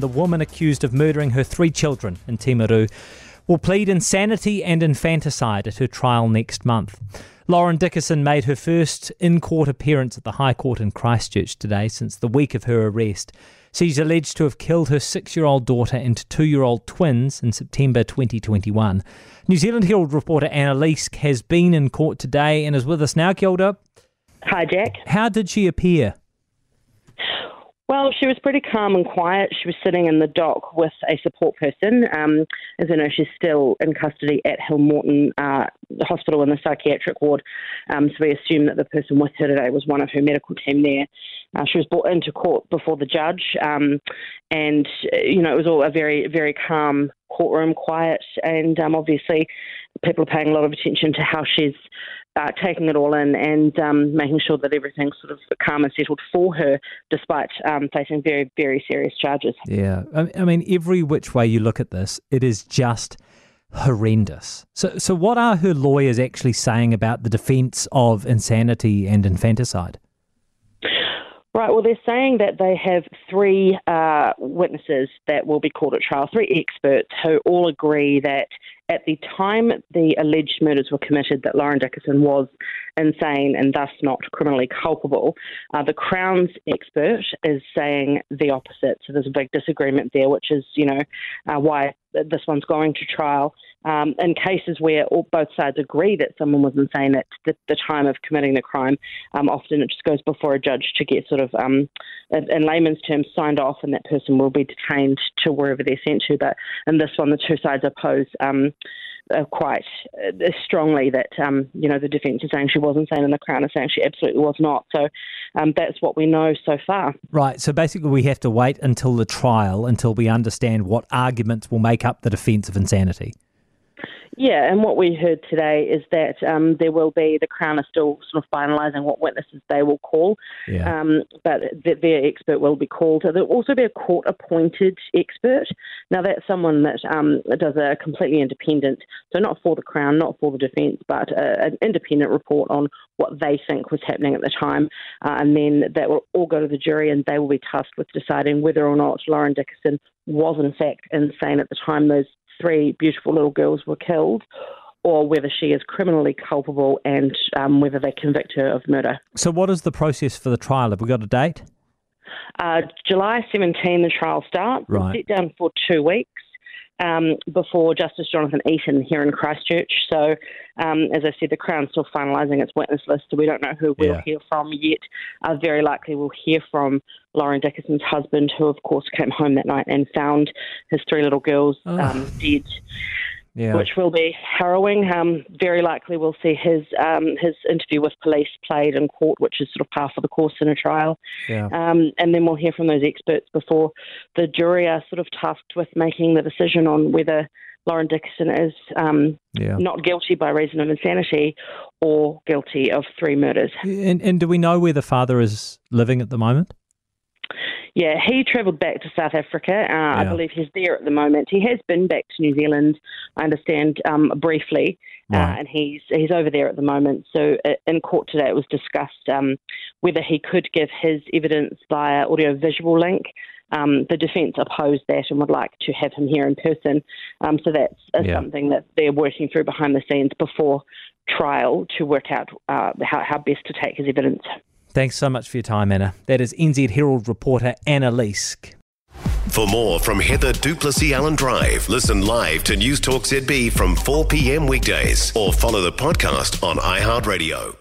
The woman accused of murdering her three children in Timaru will plead insanity and infanticide at her trial next month. Lauren Dickason made her first in court appearance at the High Court in Christchurch today since the week of her arrest. She's alleged to have killed her six year old daughter and two year old twins in September 2021. New Zealand Herald reporter Anna Leask has been in court today and is with us now. Kia ora. Hi, Jack. How did she appear? Well, she was pretty calm and quiet. She was sitting in the dock with a support person. Um, as I know, she's still in custody at Hillmorton uh, Hospital in the psychiatric ward. Um, so we assume that the person with her today was one of her medical team there. Uh, she was brought into court before the judge, um, and you know it was all a very, very calm courtroom, quiet, and um, obviously people are paying a lot of attention to how she's uh, taking it all in and um, making sure that everything's sort of calm and settled for her, despite um, facing very, very serious charges. Yeah, I mean, every which way you look at this, it is just horrendous. So, so what are her lawyers actually saying about the defence of insanity and infanticide? Right, well, they're saying that they have three uh, witnesses that will be called at trial, three experts who all agree that at the time the alleged murders were committed, that Lauren Dickason was insane and thus not criminally culpable. Uh, the Crown's expert is saying the opposite. So there's a big disagreement there, which is, you know, uh, why this one's going to trial. Um, in cases where all, both sides agree that someone was insane at the, the time of committing the crime, um, often it just goes before a judge to get sort of, um, in layman's terms, signed off, and that person will be detained to wherever they're sent to. But in this one, the two sides oppose um, uh, quite uh, strongly that um, you know the defence is saying she was insane and the Crown is saying she absolutely was not. So um, that's what we know so far. Right. So basically, we have to wait until the trial until we understand what arguments will make up the defence of insanity. Yeah, and what we heard today is that um, there will be the Crown are still sort of finalising what witnesses they will call, yeah. um, but th- their expert will be called. There will also be a court-appointed expert. Now that's someone that um, does a completely independent, so not for the Crown, not for the defence, but a, an independent report on what they think was happening at the time, uh, and then that will all go to the jury, and they will be tasked with deciding whether or not Lauren Dickason was in fact insane at the time those three beautiful little girls were killed, or whether she is criminally culpable and um, whether they convict her of murder. So, what is the process for the trial? Have we got a date? Uh, July 17, the trial starts. Right. Set down for two weeks. Um, before Justice Jonathan Eaton here in Christchurch. So, um, as I said, the Crown's still finalising its witness list, so we don't know who we'll Yeah. hear from yet. Uh, very likely we'll hear from Lauren Dickason's husband, who, of course, came home that night and found his three little girls Oh. um, dead. Yeah. which will be harrowing. Um, very likely, we'll see his um, his interview with police played in court, which is sort of par for the course in a trial. yeah. Um, and then we'll hear from those experts before the jury are sort of tasked with making the decision on whether Lauren Dickason is um, Yeah. not guilty by reason of insanity or guilty of three murders. And, and do we know where the father is living at the moment? Yeah, he travelled back to South Africa. Uh, I believe he's there at the moment. He has been back to New Zealand, I understand, um, briefly, Right. uh, and he's he's over there at the moment. So uh, in court today, it was discussed um, whether he could give his evidence via audio-visual link. Um, the defence opposed that and would like to have him here in person. Um, so that's uh, Yeah. something that they're working through behind the scenes before trial to work out uh, how, how best to take his evidence. Thanks so much for your time, Anna. That is NZ Herald reporter Anna Leask. For more from Heather du Plessis-Allen Drive, listen live to Newstalk ZB from 4 p.m. weekdays or follow the podcast on iHeartRadio.